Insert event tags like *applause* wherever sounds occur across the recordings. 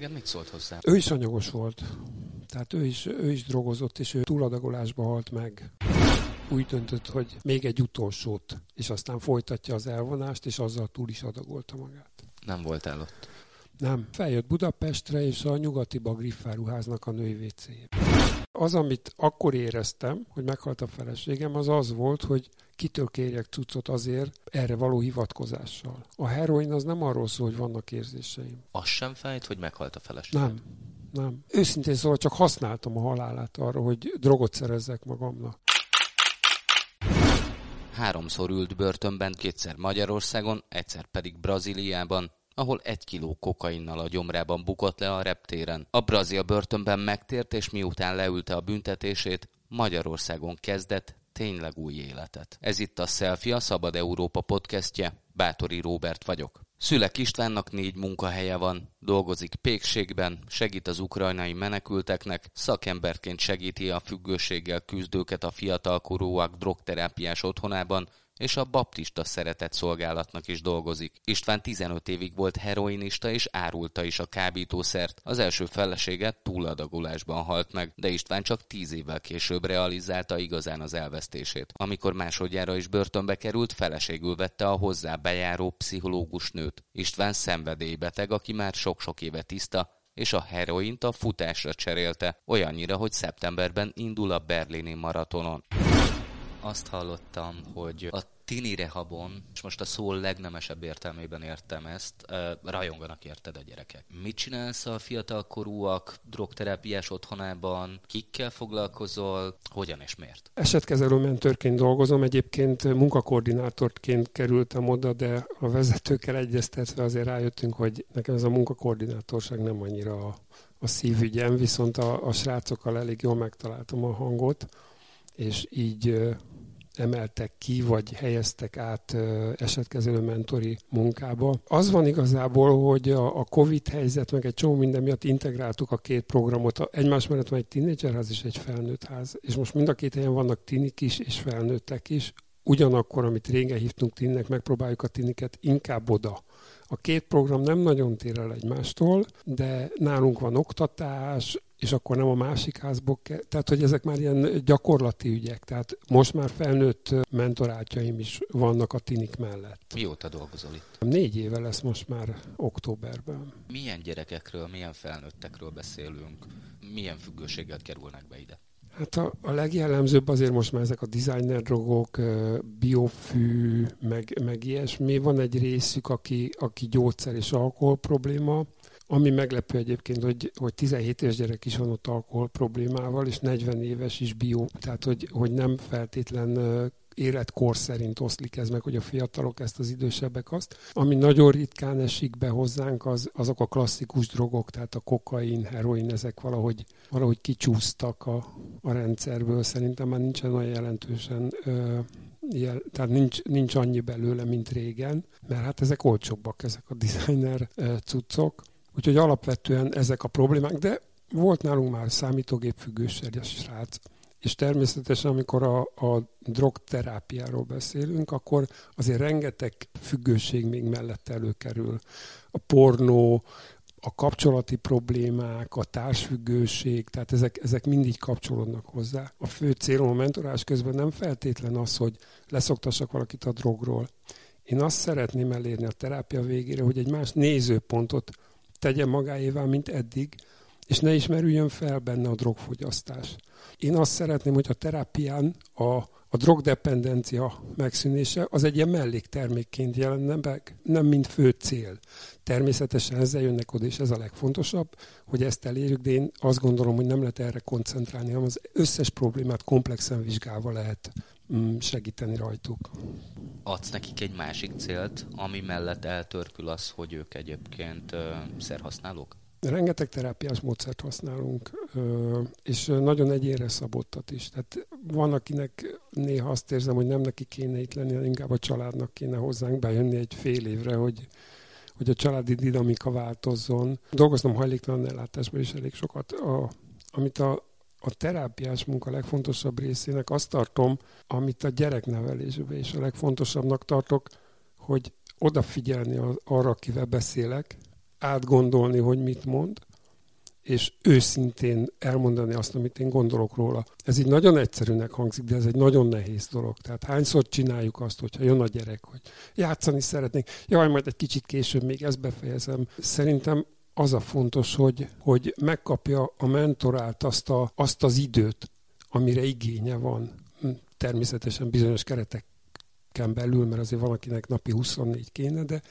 feleséged mit szólt hozzá? Ő is anyagos volt. Tehát ő is, ő is drogozott, és ő túladagolásba halt meg. Úgy döntött, hogy még egy utolsót, és aztán folytatja az elvonást, és azzal túl is adagolta magát. Nem voltál ott? Nem. Feljött Budapestre, és a nyugatiba Griffáruháznak a női wc Az, amit akkor éreztem, hogy meghalt a feleségem, az az volt, hogy kitől kérjek cuccot azért erre való hivatkozással. A heroin az nem arról szól, hogy vannak érzéseim. Az sem fájt, hogy meghalt a feleségem? Nem. Nem. Őszintén szóval csak használtam a halálát arra, hogy drogot szerezzek magamnak. Háromszor ült börtönben, kétszer Magyarországon, egyszer pedig Brazíliában, ahol egy kiló kokainnal a gyomrában bukott le a reptéren. A brazil börtönben megtért, és miután leülte a büntetését, Magyarországon kezdett tényleg új életet. Ez itt a Selfie, a Szabad Európa podcastje. Bátori Róbert vagyok. Szülek Istvánnak négy munkahelye van, dolgozik pékségben, segít az ukrajnai menekülteknek, szakemberként segíti a függőséggel küzdőket a fiatalkorúak drogterápiás otthonában, és a baptista szeretett szolgálatnak is dolgozik. István 15 évig volt heroinista és árulta is a kábítószert. Az első felesége túladagolásban halt meg, de István csak 10 évvel később realizálta igazán az elvesztését. Amikor másodjára is börtönbe került, feleségül vette a hozzá bejáró pszichológus nőt. István szenvedélybeteg, aki már sok-sok éve tiszta, és a heroint a futásra cserélte, olyannyira, hogy szeptemberben indul a berlini maratonon azt hallottam, hogy a tini rehabon, és most a szó legnemesebb értelmében értem ezt, rajonganak érted a gyerekek. Mit csinálsz a fiatalkorúak drogterápiás otthonában? Kikkel foglalkozol? Hogyan és miért? Esetkezelő mentőrként dolgozom, egyébként munkakoordinátorként kerültem oda, de a vezetőkkel egyeztetve azért rájöttünk, hogy nekem ez a munkakoordinátorság nem annyira a, a szívügyem, viszont a, a srácokkal elég jól megtaláltam a hangot, és így emeltek ki, vagy helyeztek át esetkezelő mentori munkába. Az van igazából, hogy a, Covid helyzet, meg egy csomó minden miatt integráltuk a két programot. Egymás mellett van egy tínédzserház és egy felnőtt ház, és most mind a két helyen vannak tinik is és felnőttek is. Ugyanakkor, amit régen hívtunk tinnek, megpróbáljuk a tiniket inkább oda a két program nem nagyon tér el egymástól, de nálunk van oktatás, és akkor nem a másik házból kell. Tehát, hogy ezek már ilyen gyakorlati ügyek. Tehát most már felnőtt mentorátjaim is vannak a tinik mellett. Mióta dolgozol itt? Négy éve lesz most már októberben. Milyen gyerekekről, milyen felnőttekről beszélünk? Milyen függőséggel kerülnek be ide? Hát a, a legjellemzőbb azért most már ezek a designer drogok, biofű, meg, meg ilyesmi. Van egy részük, aki, aki gyógyszer és alkohol probléma, ami meglepő egyébként, hogy, hogy 17 éves gyerek is van ott alkohol problémával, és 40 éves is bio, tehát hogy, hogy nem feltétlen életkor szerint oszlik ez meg, hogy a fiatalok ezt, az idősebbek azt. Ami nagyon ritkán esik be hozzánk, az, azok a klasszikus drogok, tehát a kokain, heroin, ezek valahogy, valahogy kicsúsztak a, a rendszerből. Szerintem már nincsen olyan jelentősen ö, jel, tehát nincs, nincs annyi belőle, mint régen, mert hát ezek olcsóbbak, ezek a designer cuccok. Úgyhogy alapvetően ezek a problémák, de volt nálunk már számítógép függős srác, és természetesen, amikor a, a drogterápiáról beszélünk, akkor azért rengeteg függőség még mellett előkerül. A pornó, a kapcsolati problémák, a társfüggőség, tehát ezek, ezek mindig kapcsolódnak hozzá. A fő célom a mentorás közben nem feltétlen az, hogy leszoktassak valakit a drogról. Én azt szeretném elérni a terápia végére, hogy egy más nézőpontot tegye magáévá, mint eddig, és ne ismerüljön fel benne a drogfogyasztás. Én azt szeretném, hogy a terápián a, a drogdependencia megszűnése az egy ilyen melléktermékként jelenne meg, nem mint fő cél. Természetesen ezzel jönnek oda, és ez a legfontosabb, hogy ezt elérjük, de én azt gondolom, hogy nem lehet erre koncentrálni, hanem az összes problémát komplexen vizsgálva lehet segíteni rajtuk. Adsz nekik egy másik célt, ami mellett eltörpül az, hogy ők egyébként szerhasználók? Rengeteg terápiás módszert használunk, és nagyon egyénre szabottat is. Tehát van, akinek néha azt érzem, hogy nem neki kéne itt lenni, inkább a családnak kéne hozzánk bejönni egy fél évre, hogy, hogy a családi dinamika változzon. Dolgoztam hajléktalan ellátásban is elég sokat. A, amit a, a terápiás munka legfontosabb részének azt tartom, amit a gyereknevelésben is a legfontosabbnak tartok, hogy odafigyelni arra, akivel beszélek, átgondolni, hogy mit mond, és őszintén elmondani azt, amit én gondolok róla. Ez így nagyon egyszerűnek hangzik, de ez egy nagyon nehéz dolog. Tehát hányszor csináljuk azt, hogyha jön a gyerek, hogy játszani szeretnék, jaj, majd egy kicsit később még ezt befejezem. Szerintem az a fontos, hogy, hogy megkapja a mentorát azt, a, azt az időt, amire igénye van. Természetesen bizonyos kereteken belül, mert azért valakinek napi 24 kéne, de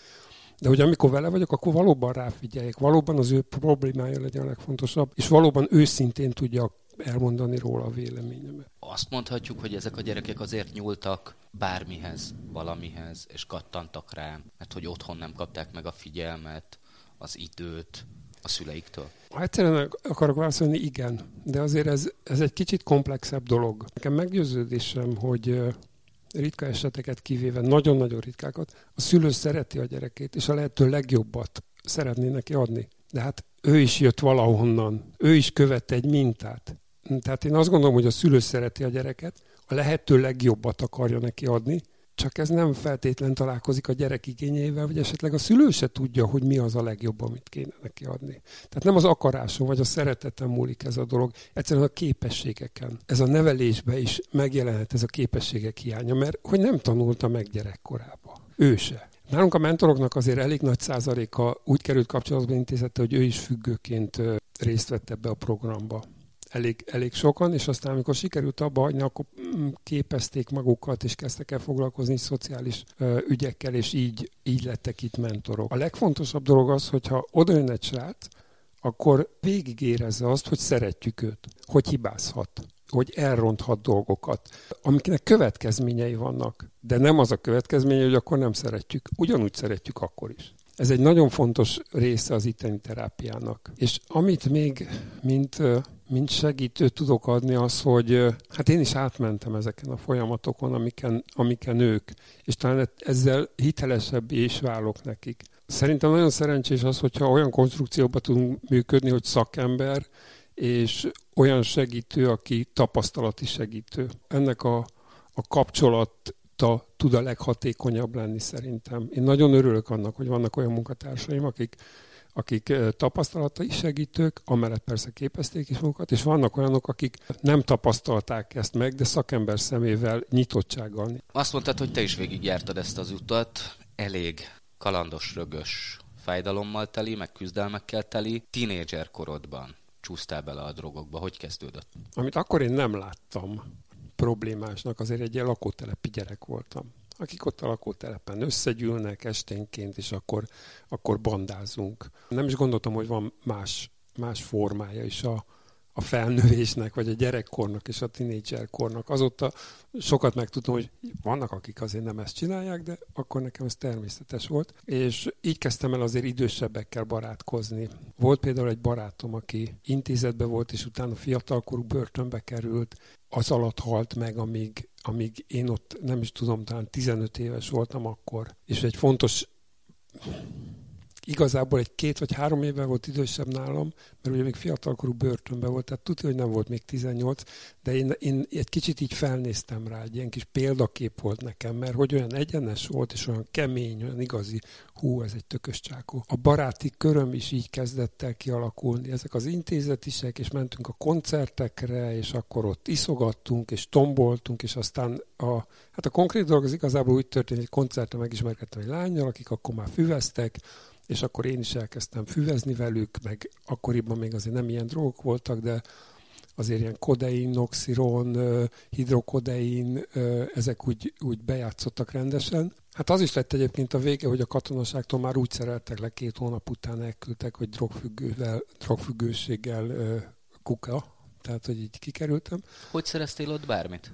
de hogy amikor vele vagyok, akkor valóban ráfigyeljek, valóban az ő problémája legyen a legfontosabb, és valóban őszintén tudja elmondani róla a véleményemet. Azt mondhatjuk, hogy ezek a gyerekek azért nyúltak bármihez, valamihez, és kattantak rá, mert hogy otthon nem kapták meg a figyelmet, az időt a szüleiktől? Ha egyszerűen akarok válaszolni, igen. De azért ez, ez egy kicsit komplexebb dolog. Nekem meggyőződésem, hogy ritka eseteket kivéve, nagyon-nagyon ritkákat, a szülő szereti a gyerekét, és a lehető legjobbat szeretné neki adni. De hát ő is jött valahonnan, ő is követte egy mintát. Tehát én azt gondolom, hogy a szülő szereti a gyereket, a lehető legjobbat akarja neki adni, csak ez nem feltétlen találkozik a gyerek igényeivel, vagy esetleg a szülő se tudja, hogy mi az a legjobb, amit kéne neki adni. Tehát nem az akaráson vagy a szereteten múlik ez a dolog, egyszerűen a képességeken. Ez a nevelésbe is megjelenhet ez a képességek hiánya, mert hogy nem tanulta meg gyerekkorába. Ő se. Nálunk a mentoroknak azért elég nagy százaléka úgy került kapcsolatba intézette, hogy ő is függőként részt vett ebbe a programba elég, elég sokan, és aztán amikor sikerült abba hagyni, akkor mm, képezték magukat, és kezdtek el foglalkozni szociális ö, ügyekkel, és így, így lettek itt mentorok. A legfontosabb dolog az, hogyha oda jön egy srác, akkor végigérezze azt, hogy szeretjük őt, hogy hibázhat, hogy elronthat dolgokat, amiknek következményei vannak. De nem az a következménye, hogy akkor nem szeretjük. Ugyanúgy szeretjük akkor is. Ez egy nagyon fontos része az itteni terápiának. És amit még, mint mint segítő tudok adni az, hogy hát én is átmentem ezeken a folyamatokon, amiken, amiken ők, és talán ezzel hitelesebb is válok nekik. Szerintem nagyon szerencsés az, hogyha olyan konstrukcióba tudunk működni, hogy szakember, és olyan segítő, aki tapasztalati segítő. Ennek a, a kapcsolata tud a leghatékonyabb lenni szerintem. Én nagyon örülök annak, hogy vannak olyan munkatársaim, akik akik tapasztalatai segítők, amellett persze képezték is magukat, és vannak olyanok, akik nem tapasztalták ezt meg, de szakember szemével, nyitottsággal. Azt mondtad, hogy te is végigjártad ezt az utat, elég kalandos, rögös, fájdalommal teli, meg küzdelmekkel teli, tínédzser korodban csúsztál bele a drogokba. Hogy kezdődött? Amit akkor én nem láttam problémásnak, azért egy ilyen lakótelepi gyerek voltam akik ott a lakótelepen összegyűlnek esténként, és akkor, akkor bandázunk. Nem is gondoltam, hogy van más, más formája is a, a felnövésnek, vagy a gyerekkornak és a tinédzserkornak. Azóta sokat megtudtam, hogy vannak, akik azért nem ezt csinálják, de akkor nekem ez természetes volt. És így kezdtem el azért idősebbekkel barátkozni. Volt például egy barátom, aki intézetbe volt, és utána fiatalkorú börtönbe került, az alatt halt meg, amíg, amíg én ott nem is tudom, talán 15 éves voltam akkor. És egy fontos igazából egy két vagy három évvel volt idősebb nálam, mert ugye még fiatalkorú börtönben volt, tehát tudja, hogy nem volt még 18, de én, én egy kicsit így felnéztem rá, egy ilyen kis példakép volt nekem, mert hogy olyan egyenes volt, és olyan kemény, olyan igazi, hú, ez egy tökös csákó. A baráti köröm is így kezdett el kialakulni. Ezek az intézetisek, és mentünk a koncertekre, és akkor ott iszogattunk, és tomboltunk, és aztán a, hát a konkrét dolog az igazából úgy történt, hogy koncertre megismerkedtem egy lányjal, akik akkor már füveztek, és akkor én is elkezdtem füvezni velük, meg akkoriban még azért nem ilyen drogok voltak, de azért ilyen kodein, noxiron, hidrokodein, ezek úgy, úgy bejátszottak rendesen. Hát az is lett egyébként a vége, hogy a katonaságtól már úgy szereltek le két hónap után elküldtek, hogy drogfüggővel, drogfüggőséggel kuka, tehát hogy így kikerültem. Hogy szereztél ott bármit?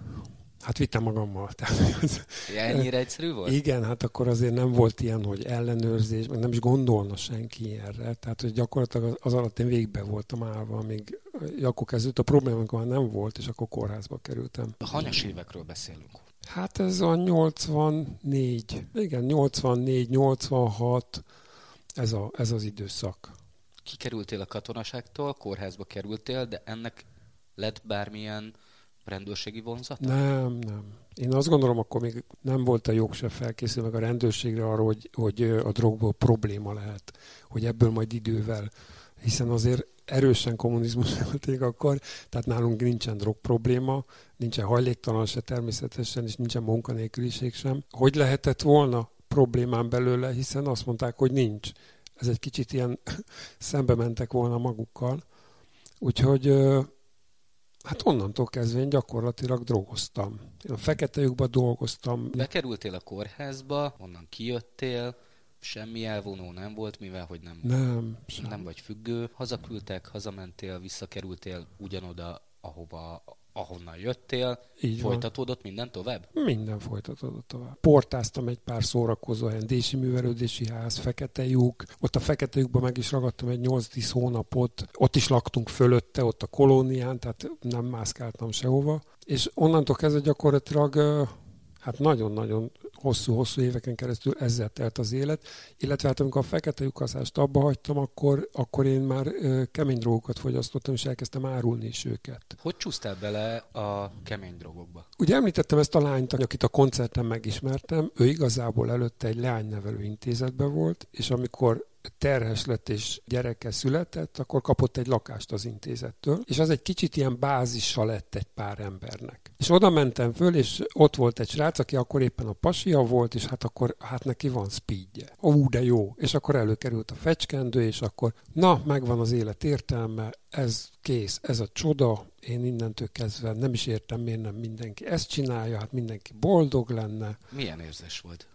Hát vittem magammal. Tehát, az, Ennyire egyszerű volt? Igen, hát akkor azért nem volt ilyen, hogy ellenőrzés, meg nem is gondolna senki erre. Tehát, hogy gyakorlatilag az alatt én végbe voltam állva, amíg akkor kezdődött a probléma, amikor már nem volt, és akkor kórházba kerültem. A hanyas évekről beszélünk? Hát ez a 84, igen, 84, 86, ez, a, ez az időszak. Kikerültél a katonaságtól, kórházba kerültél, de ennek lett bármilyen rendőrségi vonzat? Nem, nem. Én azt gondolom, akkor még nem volt a jog se felkészülve meg a rendőrségre arra, hogy, hogy a drogból probléma lehet, hogy ebből majd idővel hiszen azért erősen kommunizmus volt akkor, tehát nálunk nincsen drog probléma, nincsen hajléktalan se természetesen, és nincsen munkanélküliség sem. Hogy lehetett volna problémám belőle, hiszen azt mondták, hogy nincs. Ez egy kicsit ilyen *laughs* szembe mentek volna magukkal. Úgyhogy hát onnantól kezdve én gyakorlatilag drogoztam. Én a fekete lyukba dolgoztam. Bekerültél a kórházba, onnan kijöttél, semmi elvonó nem volt, mivel hogy nem, nem, nem vagy függő. Hazaküldtek, hazamentél, visszakerültél ugyanoda, ahova ahonnan jöttél, Így folytatódott van. minden tovább? Minden folytatódott tovább. Portáztam egy pár szórakozó helyen, Dési Művelődési Ház, Fekete lyuk. Ott a Fekete lyukban meg is ragadtam egy 8-10 hónapot. Ott is laktunk fölötte, ott a kolónián, tehát nem mászkáltam sehova. És onnantól kezdve gyakorlatilag hát nagyon-nagyon hosszú-hosszú éveken keresztül ezzel telt az élet, illetve hát amikor a fekete lyukaszást abba hagytam, akkor, akkor én már kemény drogokat fogyasztottam, és elkezdtem árulni is őket. Hogy csúsztál bele a kemény drogokba? Ugye említettem ezt a lányt, akit a koncerten megismertem, ő igazából előtte egy leánynevelő intézetben volt, és amikor terhes lett és gyereke született, akkor kapott egy lakást az intézettől, és az egy kicsit ilyen bázisa lett egy pár embernek. És oda mentem föl, és ott volt egy srác, aki akkor éppen a pasia volt, és hát akkor hát neki van speedje. Ó, de jó. És akkor előkerült a fecskendő, és akkor na, megvan az élet értelme, ez kész, ez a csoda, én innentől kezdve nem is értem, miért nem mindenki ezt csinálja, hát mindenki boldog lenne. Milyen érzés volt?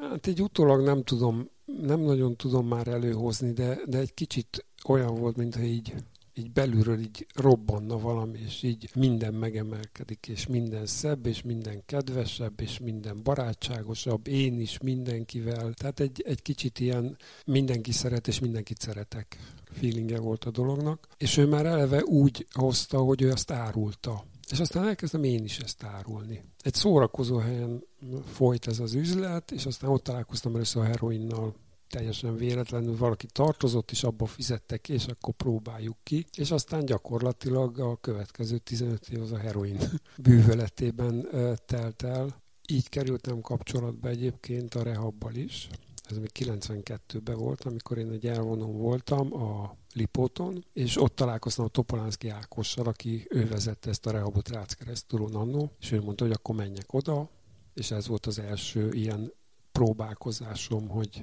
Hát így utólag nem tudom, nem nagyon tudom már előhozni, de, de egy kicsit olyan volt, mintha így, így belülről így robbanna valami, és így minden megemelkedik, és minden szebb, és minden kedvesebb, és minden barátságosabb, én is mindenkivel. Tehát egy, egy kicsit ilyen mindenki szeret, és mindenkit szeretek feelingje volt a dolognak. És ő már eleve úgy hozta, hogy ő azt árulta. És aztán elkezdtem én is ezt árulni. Egy szórakozó helyen folyt ez az üzlet, és aztán ott találkoztam először a heroinnal, teljesen véletlenül valaki tartozott, és abba fizettek, és akkor próbáljuk ki. És aztán gyakorlatilag a következő 15 év az a heroin *laughs* bűvöletében telt el. Így kerültem kapcsolatba egyébként a rehabbal is. Ez még 92-ben volt, amikor én egy elvonom voltam a Lipóton, és ott találkoztam a Topolánszki Ákossal, aki ő vezette ezt a rehabot Ráckeresztúron annó, és ő mondta, hogy akkor menjek oda, és ez volt az első ilyen próbálkozásom, hogy,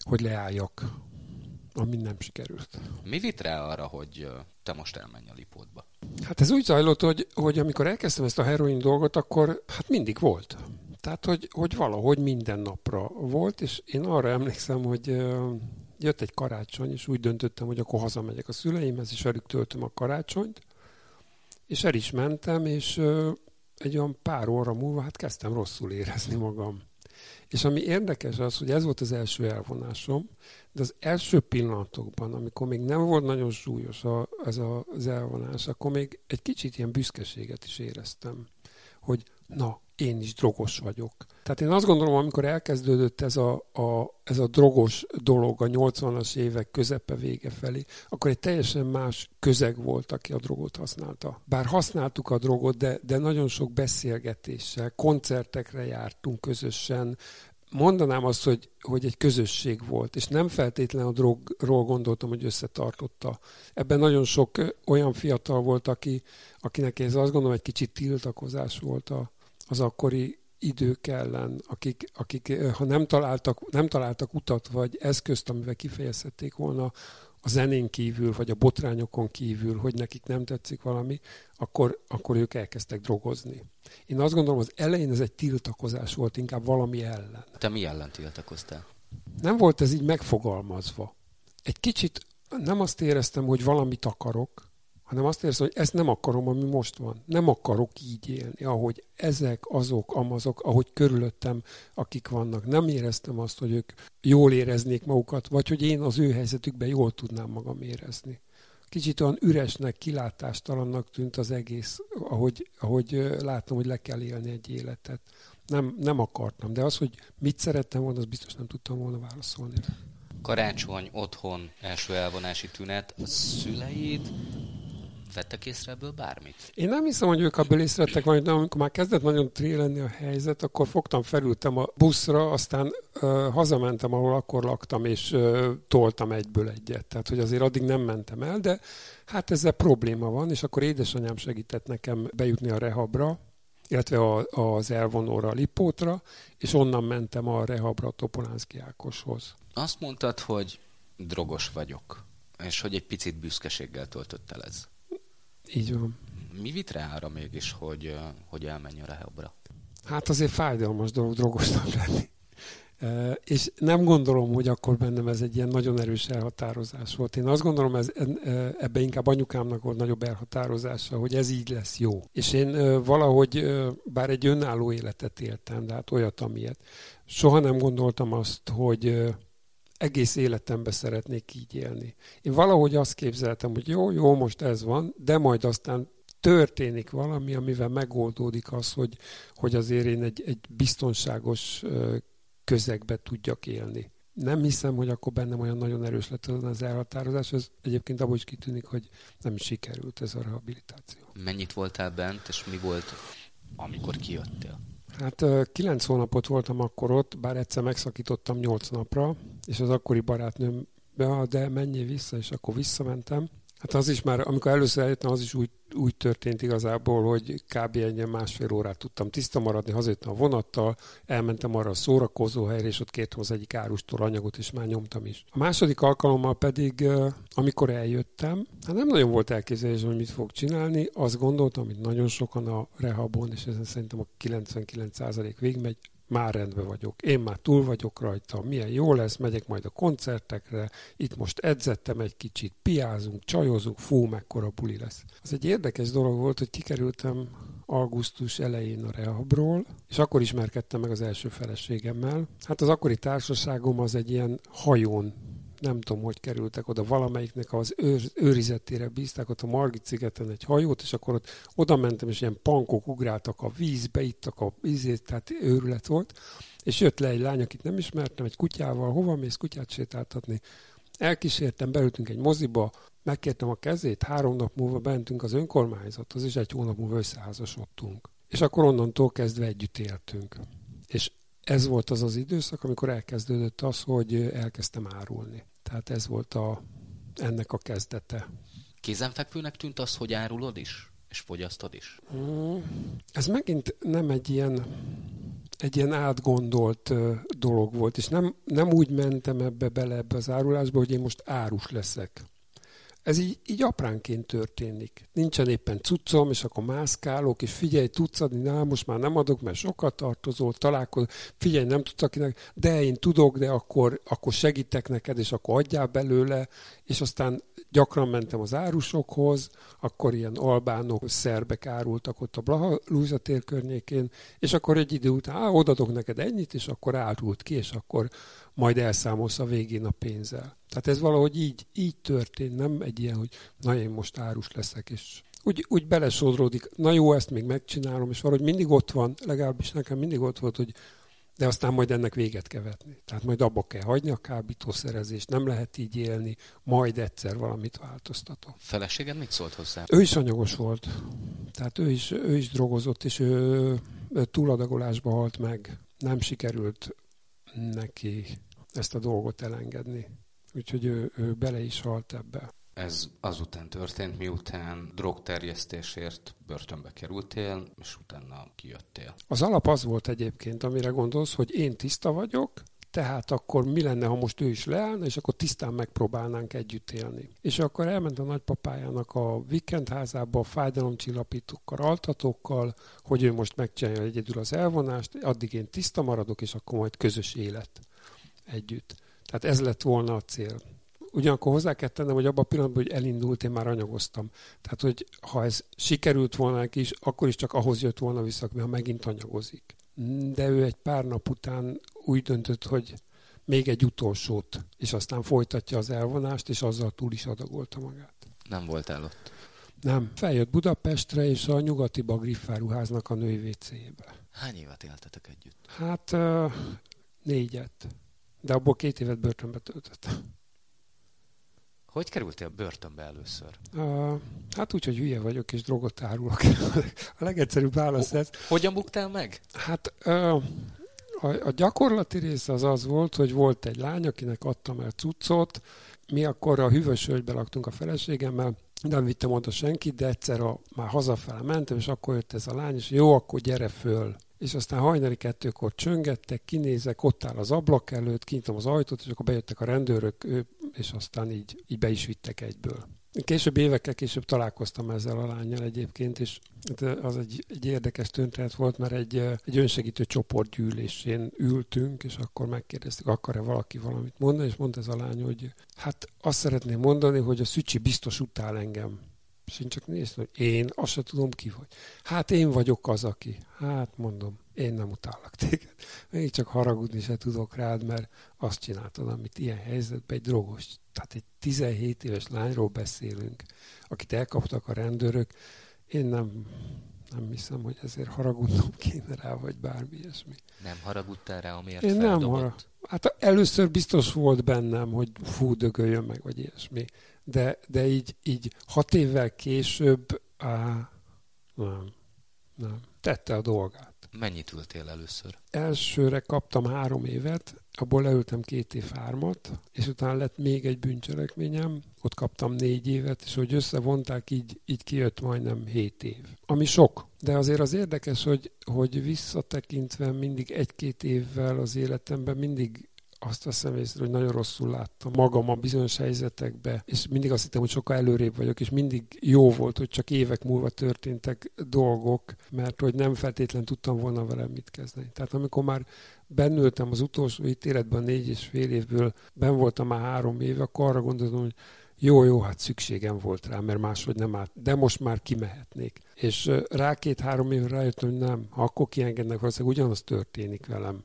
hogy leálljak, ami nem sikerült. Mi vitt rá arra, hogy te most elmenj a Lipótba? Hát ez úgy zajlott, hogy, hogy amikor elkezdtem ezt a heroin dolgot, akkor hát mindig volt. Tehát, hogy, hogy valahogy minden napra volt, és én arra emlékszem, hogy jött egy karácsony, és úgy döntöttem, hogy akkor hazamegyek a szüleimhez, és velük töltöm a karácsonyt, és el is mentem, és egy olyan pár óra múlva hát kezdtem rosszul érezni magam. És ami érdekes az, hogy ez volt az első elvonásom, de az első pillanatokban, amikor még nem volt nagyon súlyos a, ez a, az elvonás, akkor még egy kicsit ilyen büszkeséget is éreztem, hogy na, én is drogos vagyok. Tehát én azt gondolom, amikor elkezdődött ez a, a, ez a drogos dolog a 80-as évek közepe vége felé, akkor egy teljesen más közeg volt, aki a drogot használta. Bár használtuk a drogot, de, de nagyon sok beszélgetéssel, koncertekre jártunk közösen, mondanám azt, hogy, hogy egy közösség volt, és nem feltétlenül a drogról gondoltam, hogy összetartotta. Ebben nagyon sok olyan fiatal volt, aki, akinek ez azt gondolom egy kicsit tiltakozás volt a, az akkori idők ellen, akik, akik ha nem találtak, nem találtak utat vagy eszközt, amivel kifejezhették volna a zenén kívül, vagy a botrányokon kívül, hogy nekik nem tetszik valami, akkor, akkor ők elkezdtek drogozni. Én azt gondolom, az elején ez egy tiltakozás volt, inkább valami ellen. Te mi ellen tiltakoztál? Nem volt ez így megfogalmazva. Egy kicsit nem azt éreztem, hogy valamit akarok, hanem azt érzem, hogy ezt nem akarom, ami most van. Nem akarok így élni, ahogy ezek, azok, amazok, ahogy körülöttem, akik vannak. Nem éreztem azt, hogy ők jól éreznék magukat, vagy hogy én az ő helyzetükben jól tudnám magam érezni. Kicsit olyan üresnek, kilátástalannak tűnt az egész, ahogy, ahogy látom, hogy le kell élni egy életet. Nem, nem akartam, de az, hogy mit szerettem volna, az biztos nem tudtam volna válaszolni. Karácsony, otthon, első elvonási tünet, a szüleid vettek észre ebből bármit? Én nem hiszem, hogy ők ebből észrevettek valamit, de amikor már kezdett nagyon tré lenni a helyzet, akkor fogtam, felültem a buszra, aztán uh, hazamentem, ahol akkor laktam, és uh, toltam egyből egyet. Tehát, hogy azért addig nem mentem el, de hát ezzel probléma van, és akkor édesanyám segített nekem bejutni a rehabra, illetve a, az elvonóra, a Lipótra, és onnan mentem a rehabra a Topolánszki Ákoshoz. Azt mondtad, hogy drogos vagyok, és hogy egy picit büszkeséggel töltött el ez. Így van. Mi vit rá arra mégis, hogy, hogy elmenj a rehabra? Hát azért fájdalmas dolog drogosnak lenni. És nem gondolom, hogy akkor bennem ez egy ilyen nagyon erős elhatározás volt. Én azt gondolom, ez, ebbe inkább anyukámnak volt nagyobb elhatározása, hogy ez így lesz jó. És én valahogy, bár egy önálló életet éltem, de hát olyat, amilyet, soha nem gondoltam azt, hogy egész életemben szeretnék így élni. Én valahogy azt képzeltem, hogy jó, jó, most ez van, de majd aztán történik valami, amivel megoldódik az, hogy, hogy azért én egy, egy biztonságos közegbe tudjak élni. Nem hiszem, hogy akkor bennem olyan nagyon erős lett az elhatározás, ez egyébként abból is kitűnik, hogy nem sikerült ez a rehabilitáció. Mennyit voltál bent, és mi volt, amikor kijöttél? Hát kilenc hónapot voltam akkor ott, bár egyszer megszakítottam nyolc napra, és az akkori barátnőm, de menjél vissza, és akkor visszamentem. Hát az is már, amikor először eljöttem, az is úgy, úgy történt igazából, hogy kb. egy másfél órát tudtam tiszta maradni, hazajöttem a vonattal, elmentem arra a szórakozó helyre, és ott kértem az egyik árustól anyagot, és már nyomtam is. A második alkalommal pedig, amikor eljöttem, hát nem nagyon volt elképzelés, hogy mit fog csinálni, azt gondoltam, hogy nagyon sokan a rehabon, és ezen szerintem a 99% végigmegy, már rendben vagyok, én már túl vagyok rajta, milyen jó lesz, megyek majd a koncertekre, itt most edzettem egy kicsit, piázunk, csajozunk, fú, mekkora buli lesz. Az egy érdekes dolog volt, hogy kikerültem augusztus elején a rehabról, és akkor ismerkedtem meg az első feleségemmel. Hát az akkori társaságom az egy ilyen hajón nem tudom, hogy kerültek oda, valamelyiknek az őr, őrizetére bízták ott a Margit szigeten egy hajót, és akkor ott oda mentem, és ilyen pankok ugráltak a vízbe, ittak a vízét, tehát őrület volt, és jött le egy lány, akit nem ismertem, egy kutyával, hova mész kutyát sétáltatni. Elkísértem, beültünk egy moziba, megkértem a kezét, három nap múlva bentünk az önkormányzathoz, és egy hónap múlva összeházasodtunk. És akkor onnantól kezdve együtt éltünk. És ez volt az az időszak, amikor elkezdődött az, hogy elkezdtem árulni. Tehát ez volt a, ennek a kezdete. Kézenfekvőnek tűnt az, hogy árulod is? És fogyasztod is? Mm, ez megint nem egy ilyen, egy ilyen átgondolt dolog volt, és nem, nem úgy mentem ebbe bele ebbe az árulásba, hogy én most árus leszek ez így, így apránként történik. Nincsen éppen cuccom, és akkor mászkálok, és figyelj, tudsz adni, na, most már nem adok, mert sokat tartozol, találkozol, figyelj, nem tudsz akinek, de én tudok, de akkor, akkor segítek neked, és akkor adjál belőle, és aztán gyakran mentem az árusokhoz, akkor ilyen albánok, szerbek árultak ott a Blaha tér környékén, és akkor egy idő után, á, odadok neked ennyit, és akkor árult ki, és akkor majd elszámolsz a végén a pénzzel. Tehát ez valahogy így, így történt, nem egy ilyen, hogy na én most árus leszek, és úgy, úgy belesodródik, na jó, ezt még megcsinálom, és valahogy mindig ott van, legalábbis nekem mindig ott volt, hogy de aztán majd ennek véget kell vetni. Tehát majd abba kell hagyni a kábítószerezést, nem lehet így élni, majd egyszer valamit változtatok. Feleséged mit szólt hozzá? Ő is anyagos volt. Tehát ő is, ő is drogozott, és ő, ő túladagolásba halt meg. Nem sikerült neki ezt a dolgot elengedni. Úgyhogy ő, ő bele is halt ebbe. Ez azután történt, miután drogterjesztésért börtönbe kerültél, és utána kijöttél. Az alap az volt egyébként, amire gondolsz, hogy én tiszta vagyok, tehát akkor mi lenne, ha most ő is leállna, és akkor tisztán megpróbálnánk együtt élni. És akkor elment a nagypapájának a vikendházába fájdalomcsillapítókkal, altatókkal, hogy ő most megcsinálja egyedül az elvonást, addig én tiszta maradok, és akkor majd közös élet együtt. Tehát ez lett volna a cél. Ugyanakkor hozzá kell tennem, hogy abban a pillanatban, hogy elindult, én már anyagoztam. Tehát, hogy ha ez sikerült volna neki is, akkor is csak ahhoz jött volna vissza, ha megint anyagozik. De ő egy pár nap után úgy döntött, hogy még egy utolsót, és aztán folytatja az elvonást, és azzal túl is adagolta magát. Nem voltál ott? Nem. Feljött Budapestre, és a nyugati Griffáruháznak a női WC-jébe. Hány évet éltetek együtt? Hát négyet. De abból két évet börtönbe töltött. Hogy kerültél börtönbe először? Uh, hát úgy, hogy hülye vagyok és drogot árulok. *laughs* a legegyszerűbb válasz ez. Hogyan buktál meg? Hát uh, a, a gyakorlati része az az volt, hogy volt egy lány, akinek adtam el cuccot. Mi akkor a hűvös hölgybe laktunk a feleségemmel, nem vittem oda senkit, de egyszer a, már hazafele mentem, és akkor jött ez a lány, és jó, akkor gyere föl. És aztán hajnali kettőkor csöngettek, kinézek, ott áll az ablak előtt, kinyitom az ajtót, és akkor bejöttek a rendőrök, ő, és aztán így, így be is vittek egyből. Később évekkel később találkoztam ezzel a lányjal egyébként, és az egy, egy érdekes történet volt, mert egy, egy önsegítő csoportgyűlésén ültünk, és akkor megkérdeztük, akar-e valaki valamit mondani, és mondta ez a lány, hogy hát azt szeretném mondani, hogy a Szücsi biztos utál engem. És én csak néztem, hogy én, azt sem tudom ki vagy. Hát én vagyok az, aki. Hát mondom, én nem utállak téged. Még csak haragudni se tudok rád, mert azt csináltad, amit ilyen helyzetben egy drogos, tehát egy 17 éves lányról beszélünk, akit elkaptak a rendőrök. Én nem, nem hiszem, hogy ezért haragudnom kéne rá, vagy bármi ilyesmi. Nem haragudtál rá, amiért Én feldobott? nem harag... Hát először biztos volt bennem, hogy fú, dögöljön meg, vagy ilyesmi. De, de így, így hat évvel később, á, nem, nem. Tette a dolgát. Mennyit ültél először? Elsőre kaptam három évet, abból leültem két év hármat, és utána lett még egy bűncselekményem, ott kaptam négy évet, és hogy összevonták, így, így kijött majdnem hét év. Ami sok, de azért az érdekes, hogy, hogy visszatekintve mindig egy-két évvel az életemben mindig azt veszem észre, hogy nagyon rosszul láttam magam a bizonyos helyzetekbe, és mindig azt hittem, hogy sokkal előrébb vagyok, és mindig jó volt, hogy csak évek múlva történtek dolgok, mert hogy nem feltétlen tudtam volna velem mit kezdeni. Tehát amikor már bennültem az utolsó ítéletben négy és fél évből, ben voltam már három éve, akkor arra gondoltam, hogy jó, jó, hát szükségem volt rá, mert máshogy nem állt, de most már kimehetnék. És rá két-három évre rájöttem, hogy nem, ha akkor kiengednek, valószínűleg ugyanaz történik velem.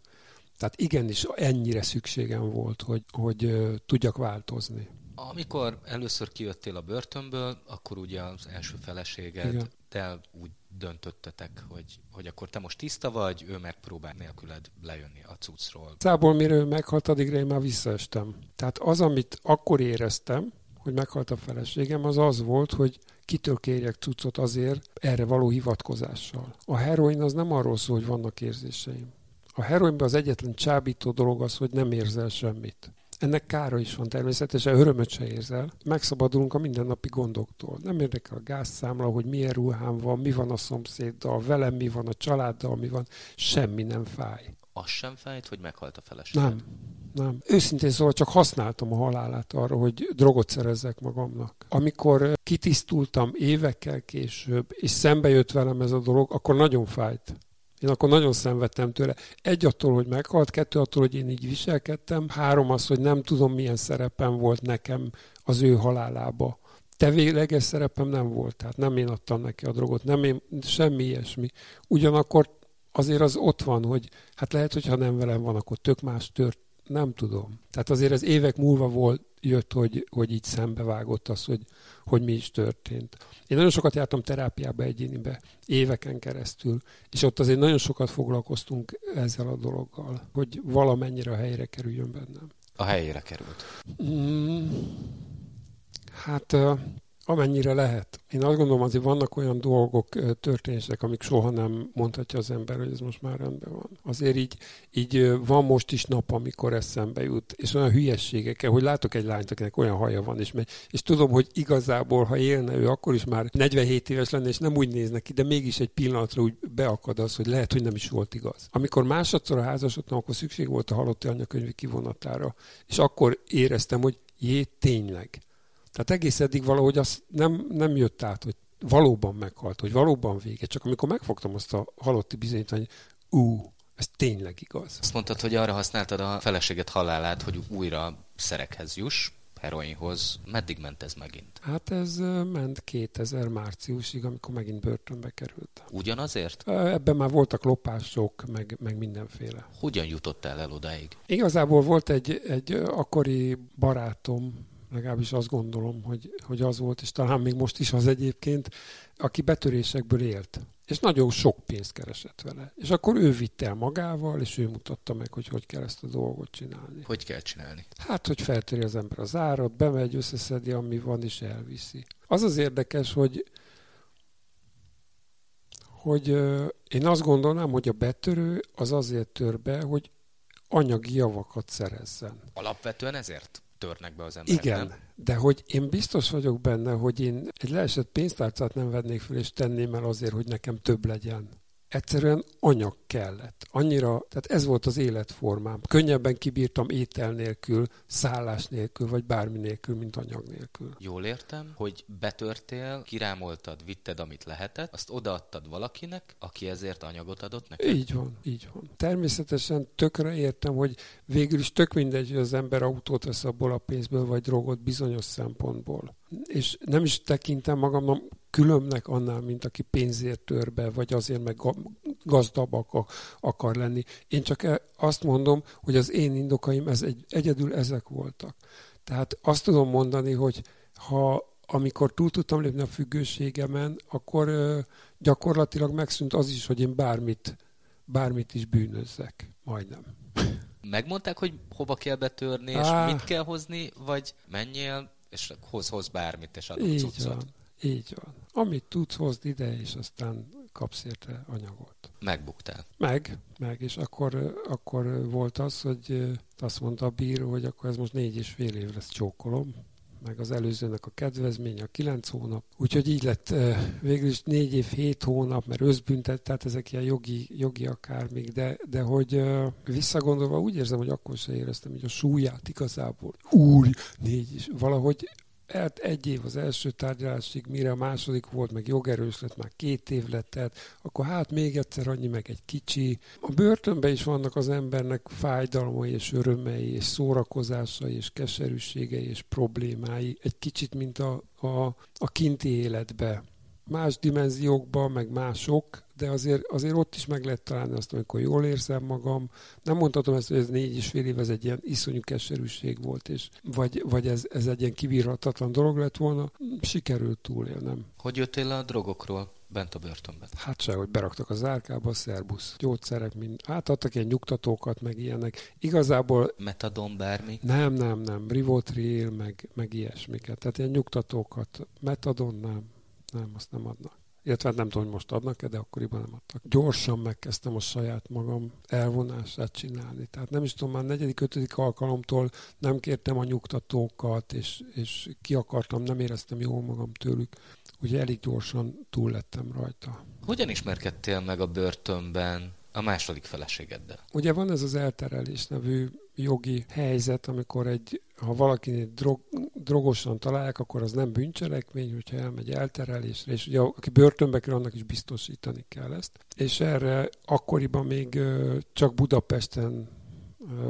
Tehát igenis ennyire szükségem volt, hogy, hogy tudjak változni. Amikor először kijöttél a börtönből, akkor ugye az első feleséged, de úgy döntöttetek, hogy, hogy akkor te most tiszta vagy, ő megpróbál nélküled lejönni a cuccról. Szából mire ő meghalt, addigra én már visszaestem. Tehát az, amit akkor éreztem, hogy meghalt a feleségem, az az volt, hogy kitől kérjek cuccot azért erre való hivatkozással. A heroin az nem arról szól, hogy vannak érzéseim. A heroinban az egyetlen csábító dolog az, hogy nem érzel semmit. Ennek kára is van természetesen, örömöt se érzel. Megszabadulunk a mindennapi gondoktól. Nem érdekel a gázszámla, hogy milyen ruhám van, mi van a szomszéddal, velem mi van, a családdal mi van. Semmi nem fáj. Az sem fájt, hogy meghalt a feleség? Nem. Nem. Őszintén szóval csak használtam a halálát arra, hogy drogot szerezzek magamnak. Amikor kitisztultam évekkel később, és szembe jött velem ez a dolog, akkor nagyon fájt. Én akkor nagyon szenvedtem tőle. Egy attól, hogy meghalt, kettő attól, hogy én így viselkedtem, három az, hogy nem tudom, milyen szerepem volt nekem az ő halálába. Tevéleges szerepem nem volt, tehát nem én adtam neki a drogot, nem én, semmi ilyesmi. Ugyanakkor azért az ott van, hogy hát lehet, hogy ha nem velem van, akkor tök más tört, nem tudom. Tehát azért ez évek múlva volt, jött, hogy, hogy így szembevágott az, hogy, hogy mi is történt. Én nagyon sokat jártam terápiába egyénibe, éveken keresztül, és ott azért nagyon sokat foglalkoztunk ezzel a dologgal, hogy valamennyire a helyre kerüljön bennem. A helyére került. Mm, hát amennyire lehet. Én azt gondolom, azért vannak olyan dolgok, történések, amik soha nem mondhatja az ember, hogy ez most már rendben van. Azért így, így van most is nap, amikor eszembe jut, és olyan hülyességekkel, hogy látok egy lányt, akinek olyan haja van, és, megy, és tudom, hogy igazából, ha élne ő, akkor is már 47 éves lenne, és nem úgy néz neki, de mégis egy pillanatra úgy beakad az, hogy lehet, hogy nem is volt igaz. Amikor másodszor házasodtam, akkor szükség volt a halotti anyakönyvi kivonatára, és akkor éreztem, hogy jé, tényleg tehát egész eddig valahogy az nem, nem jött át, hogy valóban meghalt, hogy valóban vége. Csak amikor megfogtam azt a halotti bizonyítványt, ú, ez tényleg igaz. Azt mondtad, hogy arra használtad a feleséget halálát, hogy újra szerekhez juss, heroinhoz. Meddig ment ez megint? Hát ez ment 2000 márciusig, amikor megint börtönbe került. Ugyanazért? Ebben már voltak lopások, meg, meg mindenféle. Hogyan jutottál el odáig? Igazából volt egy, egy akkori barátom, legalábbis azt gondolom, hogy, hogy az volt, és talán még most is az egyébként, aki betörésekből élt. És nagyon sok pénzt keresett vele. És akkor ő vitte el magával, és ő mutatta meg, hogy hogy kell ezt a dolgot csinálni. Hogy kell csinálni? Hát, hogy feltöri az ember az árat, bemegy, összeszedi, ami van, és elviszi. Az az érdekes, hogy hogy én azt gondolnám, hogy a betörő az azért tör be, hogy anyagi javakat szerezzen. Alapvetően ezért törnek be az emberek, Igen, nem? de hogy én biztos vagyok benne, hogy én egy leesett pénztárcát nem vennék fel, és tenném el azért, hogy nekem több legyen egyszerűen anyag kellett. Annyira, tehát ez volt az életformám. Könnyebben kibírtam étel nélkül, szállás nélkül, vagy bármi nélkül, mint anyag nélkül. Jól értem, hogy betörtél, kirámoltad, vitted, amit lehetett, azt odaadtad valakinek, aki ezért anyagot adott neked? Így van, így van. Természetesen tökre értem, hogy végül is tök mindegy, hogy az ember autót vesz abból a pénzből, vagy drogot bizonyos szempontból. És nem is tekintem magam különbnek annál, mint aki pénzért tör be, vagy azért meg gazdagabb akar lenni. Én csak e- azt mondom, hogy az én indokaim ez egy, egyedül ezek voltak. Tehát azt tudom mondani, hogy ha amikor túl tudtam lépni a függőségemen, akkor gyakorlatilag megszűnt az is, hogy én bármit, bármit is bűnözzek. Majdnem. Megmondták, hogy hova kell betörni, és Á, mit kell hozni, vagy menjél, és hoz, hoz bármit, és adok így cuccot. Van, így van. Amit tudsz, hozd ide, és aztán kapsz érte anyagot. Megbuktál. Meg, meg, és akkor, akkor volt az, hogy azt mondta a bíró, hogy akkor ez most négy és fél év lesz csókolom, meg az előzőnek a kedvezménye a kilenc hónap. Úgyhogy így lett végül is négy év, hét hónap, mert özbüntet, tehát ezek ilyen jogi, jogi akármik, de, de hogy visszagondolva úgy érzem, hogy akkor se éreztem hogy a súlyát igazából. Úr, négy is. Valahogy hát egy év az első tárgyalásig, mire a második volt, meg jogerős lett, már két év lett, tehát akkor hát még egyszer annyi, meg egy kicsi. A börtönben is vannak az embernek fájdalmai és örömei, és szórakozásai, és keserűségei, és problémái, egy kicsit, mint a, a, a kinti életbe más dimenziókban, meg mások, de azért, azért ott is meg lehet találni azt, amikor jól érzem magam. Nem mondhatom ezt, hogy ez négy és fél év, ez egy ilyen iszonyú keserűség volt, és vagy, vagy ez, ez egy ilyen kibírhatatlan dolog lett volna, sikerült túlélnem. Hogy jöttél a drogokról? bent a börtönben? Hát se, hogy beraktak az árkába, szerbusz, gyógyszerek, mind, hát adtak ilyen nyugtatókat, meg ilyenek. Igazából... Metadon bármi? Nem, nem, nem, Rivotril, meg, meg ilyesmiket. Tehát ilyen nyugtatókat. Metadon nem, nem, azt nem adnak. Illetve hát nem tudom, hogy most adnak-e, de akkoriban nem adtak. Gyorsan megkezdtem a saját magam elvonását csinálni. Tehát nem is tudom, már negyedik, ötödik alkalomtól nem kértem a nyugtatókat, és, és ki akartam, nem éreztem jól magam tőlük. Ugye elég gyorsan túl lettem rajta. Hogyan ismerkedtél meg a börtönben a második feleségeddel? Ugye van ez az elterelés nevű jogi helyzet, amikor egy, ha valaki drog, drogosan találják, akkor az nem bűncselekmény, hogyha elmegy elterelésre, és ugye aki börtönbe kell, annak is biztosítani kell ezt. És erre akkoriban még csak Budapesten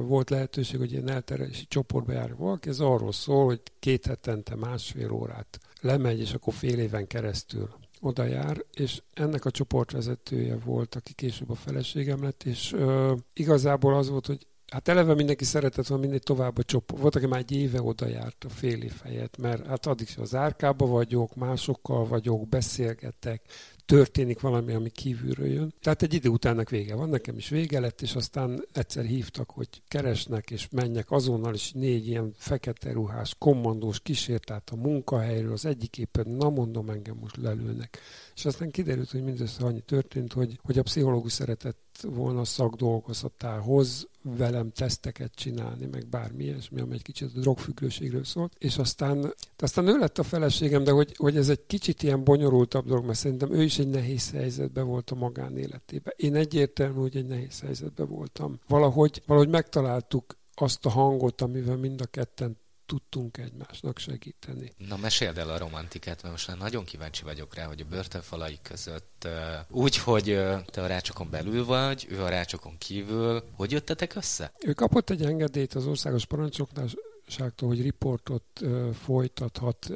volt lehetőség, hogy ilyen elterelési csoportba jár valaki. Ez arról szól, hogy két hetente másfél órát lemegy, és akkor fél éven keresztül oda jár, és ennek a csoportvezetője volt, aki később a feleségem lett, és ö, igazából az volt, hogy Hát eleve mindenki szeretett volna minél tovább a csoport. Volt, aki már egy éve oda járt a fél év helyett, mert hát addig az árkába vagyok, másokkal vagyok, beszélgetek, történik valami, ami kívülről jön. Tehát egy idő utánnak vége van, nekem is vége lett, és aztán egyszer hívtak, hogy keresnek, és menjek azonnal, is négy ilyen fekete ruhás, kommandós kísért át a munkahelyről, az egyik éppen, na mondom, engem most lelőnek. És aztán kiderült, hogy mindössze annyi történt, hogy, hogy a pszichológus szeretett volna szakdolgozatához velem teszteket csinálni, meg bármi ilyesmi, ami egy kicsit a drogfüggőségről szólt. És aztán, aztán ő lett a feleségem, de hogy, hogy ez egy kicsit ilyen bonyolultabb dolog, mert szerintem ő is egy nehéz helyzetben volt a magánéletében. Én egyértelmű, hogy egy nehéz helyzetben voltam. Valahogy, valahogy megtaláltuk azt a hangot, amivel mind a ketten tudtunk egymásnak segíteni. Na, meséld el a romantikát, mert most már nagyon kíváncsi vagyok rá, hogy a börtönfalai között úgy, hogy te a rácsokon belül vagy, ő a rácsokon kívül, hogy jöttetek össze? Ő kapott egy engedélyt az országos parancsoknál, ságtól, hogy riportot folytathat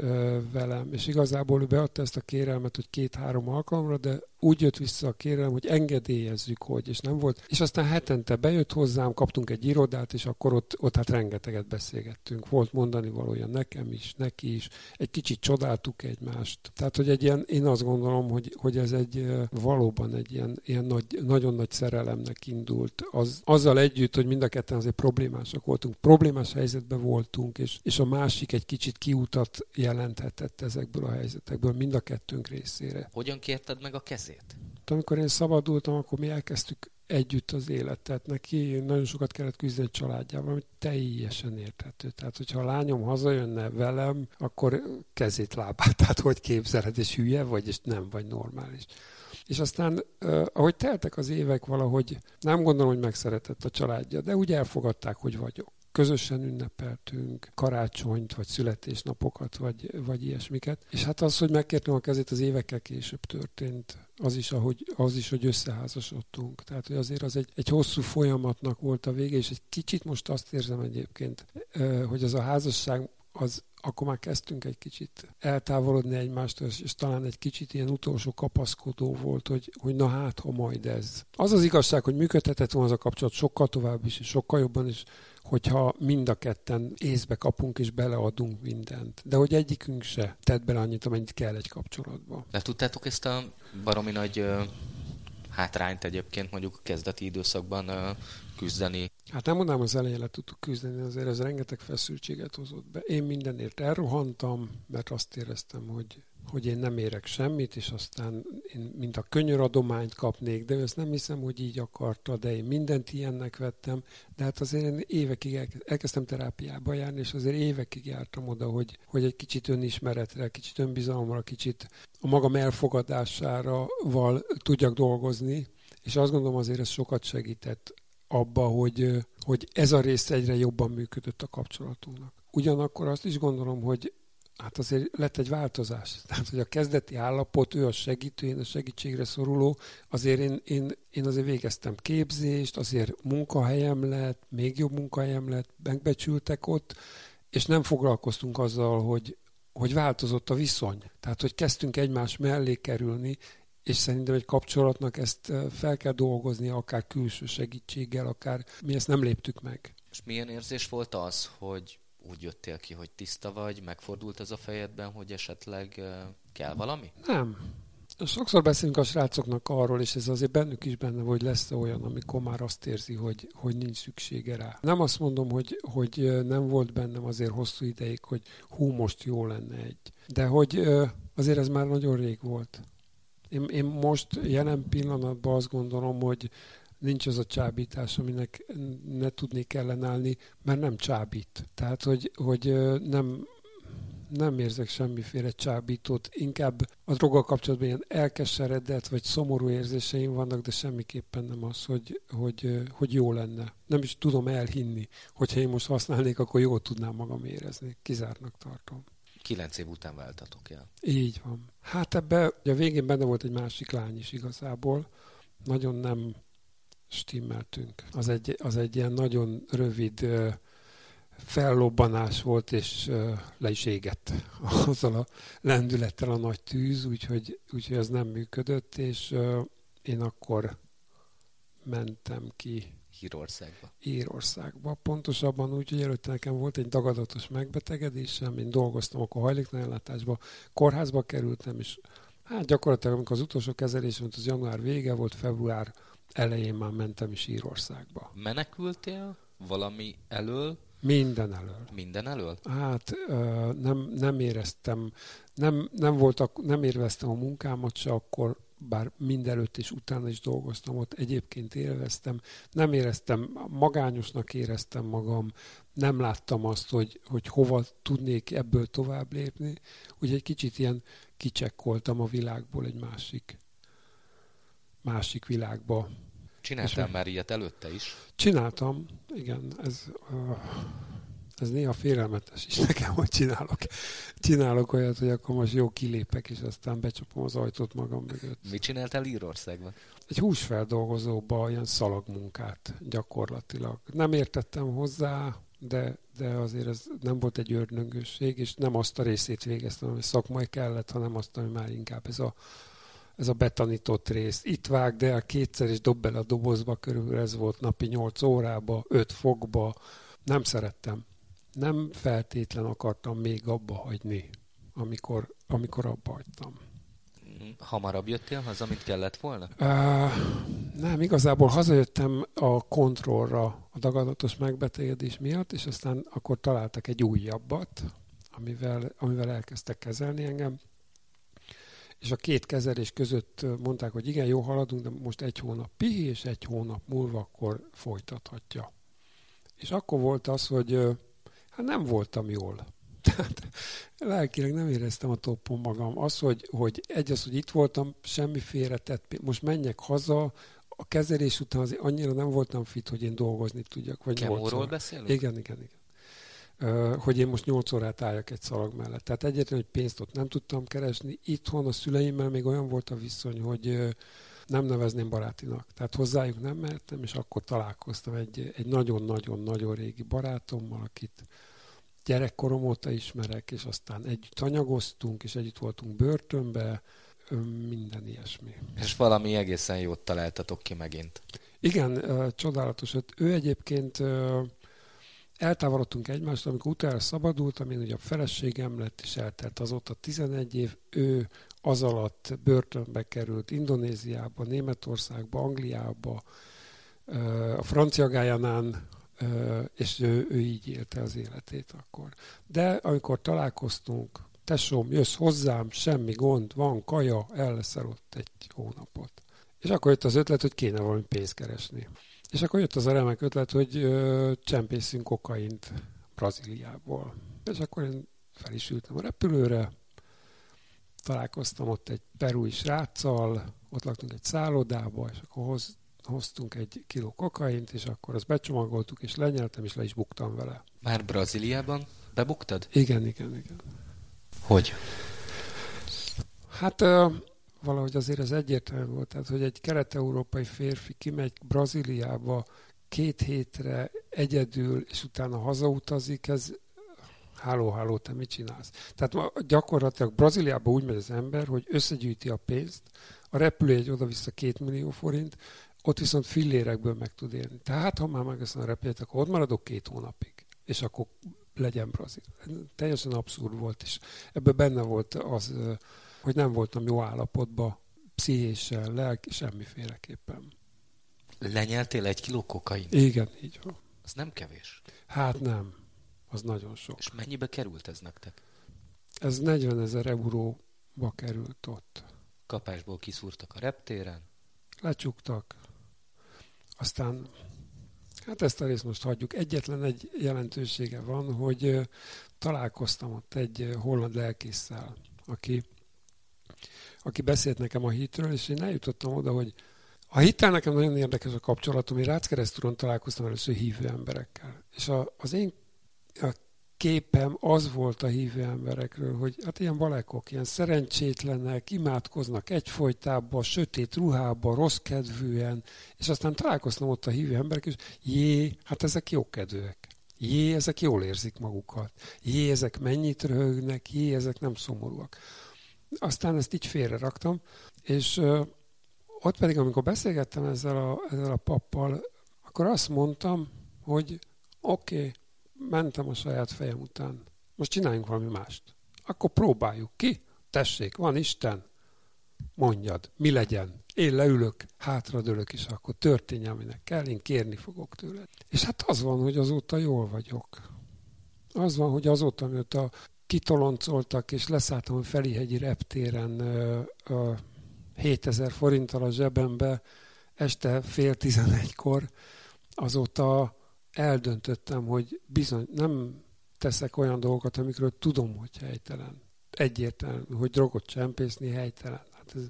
velem, és igazából ő beadta ezt a kérelmet, hogy két-három alkalomra, de úgy jött vissza a kérelem, hogy engedélyezzük, hogy, és nem volt. És aztán hetente bejött hozzám, kaptunk egy irodát, és akkor ott, ott hát rengeteget beszélgettünk. Volt mondani valója nekem is, neki is. Egy kicsit csodáltuk egymást. Tehát, hogy egy ilyen, én azt gondolom, hogy, hogy ez egy valóban egy ilyen, ilyen nagy, nagyon nagy szerelemnek indult. Az, azzal együtt, hogy mind a ketten azért problémásak voltunk, problémás helyzetben voltunk, és, és a másik egy kicsit kiutat jelenthetett ezekből a helyzetekből mind a kettőnk részére. Hogyan kérted meg a kezét? Amikor én szabadultam, akkor mi elkezdtük együtt az életet. Neki nagyon sokat kellett küzdeni a családjával, ami teljesen érthető. Tehát, hogyha a lányom hazajönne velem, akkor kezét lábát, *laughs* tehát hogy képzeled, és hülye vagy, és nem vagy normális. És aztán, ahogy teltek az évek valahogy, nem gondolom, hogy megszeretett a családja, de úgy elfogadták, hogy vagyok közösen ünnepeltünk karácsonyt, vagy születésnapokat, vagy, vagy ilyesmiket. És hát az, hogy megkértem a kezét, az évekkel később történt. Az is, ahogy, az is, hogy összeházasodtunk. Tehát, hogy azért az egy, egy hosszú folyamatnak volt a vége, és egy kicsit most azt érzem egyébként, hogy az a házasság az akkor már kezdtünk egy kicsit eltávolodni egymástól, és, talán egy kicsit ilyen utolsó kapaszkodó volt, hogy, hogy na hát, ha majd ez. Az az igazság, hogy működhetett volna az a kapcsolat sokkal tovább is, és sokkal jobban is, hogyha mind a ketten észbe kapunk és beleadunk mindent. De hogy egyikünk se tett bele annyit, amennyit kell egy kapcsolatba. De tudtátok ezt a baromi nagy uh, hátrányt egyébként mondjuk a kezdeti időszakban uh, küzdeni? Hát nem mondanám, az elején le tudtuk küzdeni, azért ez rengeteg feszültséget hozott be. Én mindenért elrohantam, mert azt éreztem, hogy hogy én nem érek semmit, és aztán én mint a könyöradományt kapnék, de ezt nem hiszem, hogy így akarta, de én mindent ilyennek vettem, de hát azért én évekig elkezdtem terápiába járni, és azért évekig jártam oda, hogy, hogy egy kicsit önismeretre, kicsit önbizalomra, kicsit a magam elfogadására val tudjak dolgozni, és azt gondolom azért ez sokat segített abba, hogy, hogy ez a rész egyre jobban működött a kapcsolatunknak. Ugyanakkor azt is gondolom, hogy hát azért lett egy változás. *laughs* Tehát, hogy a kezdeti állapot, ő a segítő, én a segítségre szoruló, azért én, én, én azért végeztem képzést, azért munkahelyem lett, még jobb munkahelyem lett, megbecsültek ott, és nem foglalkoztunk azzal, hogy, hogy változott a viszony. Tehát, hogy kezdtünk egymás mellé kerülni, és szerintem egy kapcsolatnak ezt fel kell dolgozni, akár külső segítséggel, akár mi ezt nem léptük meg. És milyen érzés volt az, hogy úgy jöttél ki, hogy tiszta vagy, megfordult ez a fejedben, hogy esetleg kell valami? Nem. Sokszor beszélünk a srácoknak arról, és ez azért bennük is benne, hogy lesz olyan, amikor már azt érzi, hogy, hogy nincs szüksége rá. Nem azt mondom, hogy, hogy nem volt bennem azért hosszú ideig, hogy hú, most jó lenne egy. De hogy azért ez már nagyon rég volt. Én, én most jelen pillanatban azt gondolom, hogy nincs az a csábítás, aminek ne tudnék ellenállni, mert nem csábít. Tehát, hogy, hogy nem, nem érzek semmiféle csábítót, inkább a droggal kapcsolatban ilyen elkeseredett vagy szomorú érzéseim vannak, de semmiképpen nem az, hogy, hogy, hogy jó lenne. Nem is tudom elhinni, hogyha én most használnék, akkor jól tudnám magam érezni. Kizártnak tartom. Kilenc év után váltatok el. Így van. Hát ebbe a végén benne volt egy másik lány is igazából. Nagyon nem stimmeltünk. Az egy, az egy ilyen nagyon rövid fellobbanás volt, és le is égett *laughs* azzal a lendülettel a nagy tűz, úgyhogy, úgyhogy ez nem működött, és én akkor mentem ki Írországba. Írországba. Pontosabban úgy, hogy előtte nekem volt egy dagadatos megbetegedésem, én dolgoztam akkor hajléktalanellátásba, kórházba kerültem, és hát gyakorlatilag amikor az utolsó kezelés volt, az január vége volt, február elején már mentem is Írországba. Menekültél valami elől? Minden elől. Minden elől? Hát nem, nem éreztem, nem, nem, voltak, nem érveztem a munkámat se akkor, bár mindenőtt és utána is dolgoztam ott, egyébként élveztem. Nem éreztem, magányosnak éreztem magam, nem láttam azt, hogy, hogy hova tudnék ebből tovább lépni. Úgyhogy egy kicsit ilyen kicsekkoltam a világból egy másik másik világba. Csináltál És már ilyet előtte is? Csináltam, igen. Ez, uh, ez néha félelmetes is nekem, hogy csinálok, csinálok olyat, hogy akkor most jó kilépek, és aztán becsapom az ajtót magam mögött. Mit csináltál Írországban? Egy húsfeldolgozóba ilyen szalagmunkát gyakorlatilag. Nem értettem hozzá, de, de azért ez nem volt egy ördöngőség, és nem azt a részét végeztem, ami szakmai kellett, hanem azt, ami már inkább ez a ez a betanított rész. Itt vágd el kétszer, és dob bele a dobozba, körülbelül ez volt napi 8 órába, 5 fokba. Nem szerettem. Nem feltétlen akartam még abba hagyni, amikor, amikor abba hagytam. Hamarabb jöttél haza, amit kellett volna? Uh, nem, igazából hazajöttem a kontrollra a dagadatos megbetegedés miatt, és aztán akkor találtak egy újabbat, amivel, amivel elkezdtek kezelni engem. És a két kezelés között mondták, hogy igen, jó haladunk, de most egy hónap pihi, és egy hónap múlva akkor folytathatja. És akkor volt az, hogy hát nem voltam jól. *laughs* Tehát lelkileg nem éreztem a toppon magam. Az, hogy, hogy egy az, hogy itt voltam, semmi félretett, most menjek haza, a kezelés után azért annyira nem voltam fit, hogy én dolgozni tudjak. Vagy Kemóról beszélünk? Igen, igen, igen. Hogy én most 8 órát álljak egy szalag mellett. Tehát egyetlen, hogy pénzt ott nem tudtam keresni. Itthon a szüleimmel még olyan volt a viszony, hogy nem nevezném barátinak. Tehát hozzájuk nem mehettem, és akkor találkoztam egy, egy nagyon-nagyon-nagyon régi barátommal, akit gyerekkorom óta ismerek, és aztán együtt anyagoztunk, és együtt voltunk börtönbe, minden ilyesmi. És valami egészen jót találtatok ki megint. Igen, csodálatos. Ő egyébként eltávolodtunk egymást, amikor utána szabadultam, én ugye a feleségem lett, és eltelt azóta 11 év, ő az alatt börtönbe került Indonéziába, Németországba, Angliába, a francia Gájánán és ő, ő így élte az életét akkor. De amikor találkoztunk, tesóm, jössz hozzám, semmi gond, van kaja, el ott egy hónapot. És akkor jött az ötlet, hogy kéne valami pénzt keresni. És akkor jött az a remek ötlet, hogy ö, csempészünk kokaint Brazíliából. És akkor én fel is ültem a repülőre, találkoztam ott egy perui sráccal, ott laktunk egy szállodába, és akkor hoz, hoztunk egy kiló kokaint, és akkor azt becsomagoltuk, és lenyeltem, és le is buktam vele. Már Brazíliában bebuktad? Igen, igen, igen. Hogy? Hát valahogy azért az egyértelmű volt, tehát hogy egy kelet-európai férfi kimegy Brazíliába két hétre egyedül, és utána hazautazik, ez háló, háló, te mit csinálsz? Tehát ma gyakorlatilag Brazíliába úgy megy az ember, hogy összegyűjti a pénzt, a repülőjegy oda-vissza két millió forint, ott viszont fillérekből meg tud élni. Tehát, ha már megveszem a repjét, akkor ott maradok két hónapig, és akkor legyen brazil. Teljesen abszurd volt, és ebben benne volt az, hogy nem voltam jó állapotban, pszichéssel, lelki, semmiféleképpen. Lenyeltél egy kiló kokain? Igen, így van. Az nem kevés. Hát nem, az nagyon sok. És mennyibe került ez nektek? Ez 40 ezer euróba került ott. Kapásból kiszúrtak a reptéren? Lecsuktak, aztán, hát ezt a részt most hagyjuk. Egyetlen egy jelentősége van, hogy találkoztam ott egy holland lelkészsel, aki, aki beszélt nekem a hitről, és én eljutottam oda, hogy a hittel nekem nagyon érdekes a kapcsolatom. Én Ráckeresztúron találkoztam először hívő emberekkel. És a, az én a képem az volt a hívő emberekről, hogy hát ilyen balekok, ilyen szerencsétlenek, imádkoznak egyfolytában, sötét ruhába, rossz kedvűen, és aztán találkoztam ott a hívő emberek, és jé, hát ezek jókedvűek. Jé, ezek jól érzik magukat. Jé, ezek mennyit röhögnek, jé, ezek nem szomorúak. Aztán ezt így félre raktam, és ott pedig, amikor beszélgettem ezzel a, ezzel a pappal, akkor azt mondtam, hogy oké, okay, mentem a saját fejem után. Most csináljunk valami mást. Akkor próbáljuk ki. Tessék, van Isten. Mondjad, mi legyen. Én leülök, hátradőlök, és akkor történjen, aminek kell, én kérni fogok tőled. És hát az van, hogy azóta jól vagyok. Az van, hogy azóta, mióta kitoloncoltak, és leszálltam a Felihegyi reptéren ö, ö, 7000 forinttal a zsebembe, este fél tizenegykor, azóta eldöntöttem, hogy bizony nem teszek olyan dolgokat, amikről tudom, hogy helytelen. Egyértelmű, hogy drogot csempészni helytelen. Hát ez,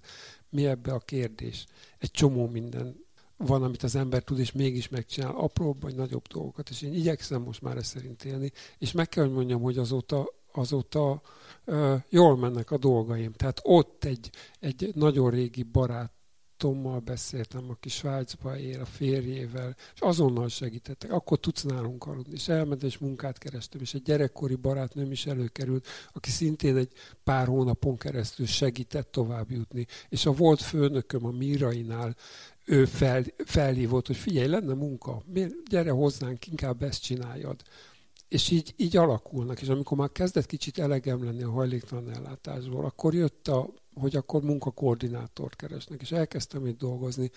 mi ebbe a kérdés? Egy csomó minden van, amit az ember tud, és mégis megcsinál apróbb vagy nagyobb dolgokat, és én igyekszem most már ezt szerint élni, és meg kell, hogy mondjam, hogy azóta, azóta ö, jól mennek a dolgaim. Tehát ott egy, egy nagyon régi barát barátommal beszéltem, aki Svájcba él, a férjével, és azonnal segítettek. Akkor tudsz nálunk aludni. És elmentem, és munkát kerestem, és egy gyerekkori barátnőm is előkerült, aki szintén egy pár hónapon keresztül segített tovább jutni. És a volt főnököm a Mirainál, ő fel, felhívott, hogy figyelj, lenne munka, gyere hozzánk, inkább ezt csináljad. És így, így alakulnak. És amikor már kezdett kicsit elegem lenni a hajléktalan ellátásból, akkor jött a, hogy akkor munkakoordinátort keresnek, és elkezdtem itt dolgozni,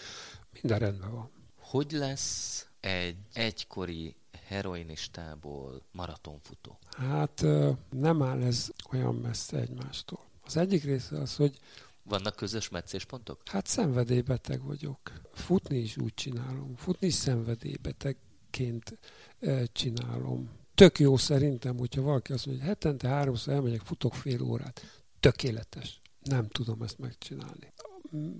minden rendben van. Hogy lesz egy egykori heroinistából maratonfutó? Hát nem áll ez olyan messze egymástól. Az egyik része az, hogy vannak közös meccéspontok? Hát szenvedélybeteg vagyok. Futni is úgy csinálom. Futni is szenvedélybetegként csinálom. Tök jó szerintem, hogyha valaki azt mondja, hogy hetente háromszor elmegyek, futok fél órát. Tökéletes. Nem tudom ezt megcsinálni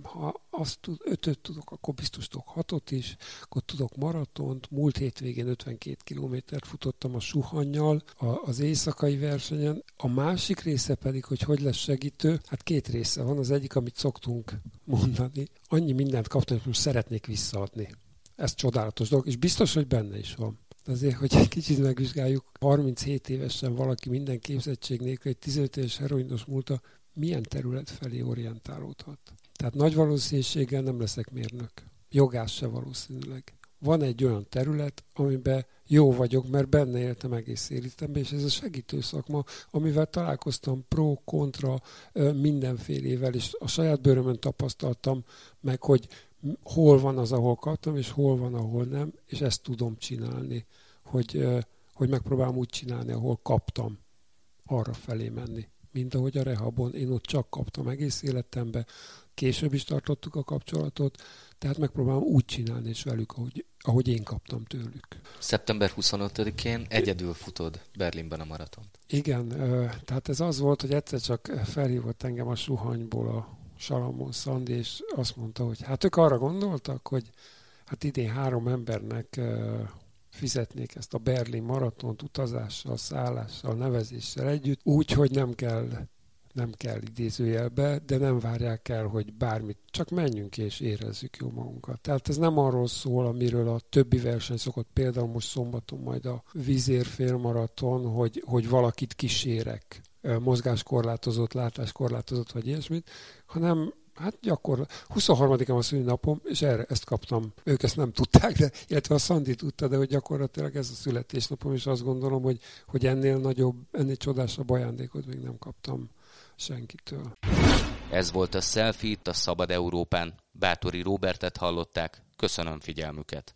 ha azt tud, ötöt tudok, akkor biztos tudok hatot is, akkor tudok maratont. Múlt hétvégén 52 kilométert futottam a suhannyal az éjszakai versenyen. A másik része pedig, hogy hogy lesz segítő, hát két része van. Az egyik, amit szoktunk mondani, annyi mindent kaptam, hogy most szeretnék visszaadni. Ez csodálatos dolog, és biztos, hogy benne is van. Azért, hogy egy kicsit megvizsgáljuk, 37 évesen valaki minden képzettség nélkül egy 15 éves heroinos múlta milyen terület felé orientálódhat. Tehát nagy valószínűséggel nem leszek mérnök. Jogász se valószínűleg. Van egy olyan terület, amiben jó vagyok, mert benne éltem egész életemben, és ez a segítő szakma, amivel találkoztam pro, kontra, mindenfélével, és a saját bőrömön tapasztaltam meg, hogy hol van az, ahol kaptam, és hol van, ahol nem, és ezt tudom csinálni, hogy, hogy megpróbálom úgy csinálni, ahol kaptam, arra felé menni mint ahogy a rehabon. Én ott csak kaptam egész életembe, később is tartottuk a kapcsolatot, tehát megpróbálom úgy csinálni és velük, ahogy, ahogy én kaptam tőlük. Szeptember 25-én egyedül futod Berlinben a maratont. Igen, tehát ez az volt, hogy egyszer csak felhívott engem a suhanyból a Salamon Szandi, és azt mondta, hogy hát ők arra gondoltak, hogy hát idén három embernek fizetnék ezt a Berlin maratont utazással, szállással, nevezéssel együtt, úgy, hogy nem kell nem kell idézőjelbe, de nem várják el, hogy bármit, csak menjünk és érezzük jó magunkat. Tehát ez nem arról szól, amiről a többi verseny szokott, például most szombaton majd a Vizér félmaraton, hogy, hogy valakit kísérek, mozgáskorlátozott, látáskorlátozott, vagy ilyesmit, hanem hát gyakor 23-án a szülinapom, és erre ezt kaptam. Ők ezt nem tudták, de, illetve a Szandi tudta, de hogy gyakorlatilag ez a születésnapom, és azt gondolom, hogy, hogy ennél nagyobb, ennél csodásabb ajándékot még nem kaptam senkitől. Ez volt a Selfie itt a Szabad Európán. Bátori Robertet hallották. Köszönöm figyelmüket.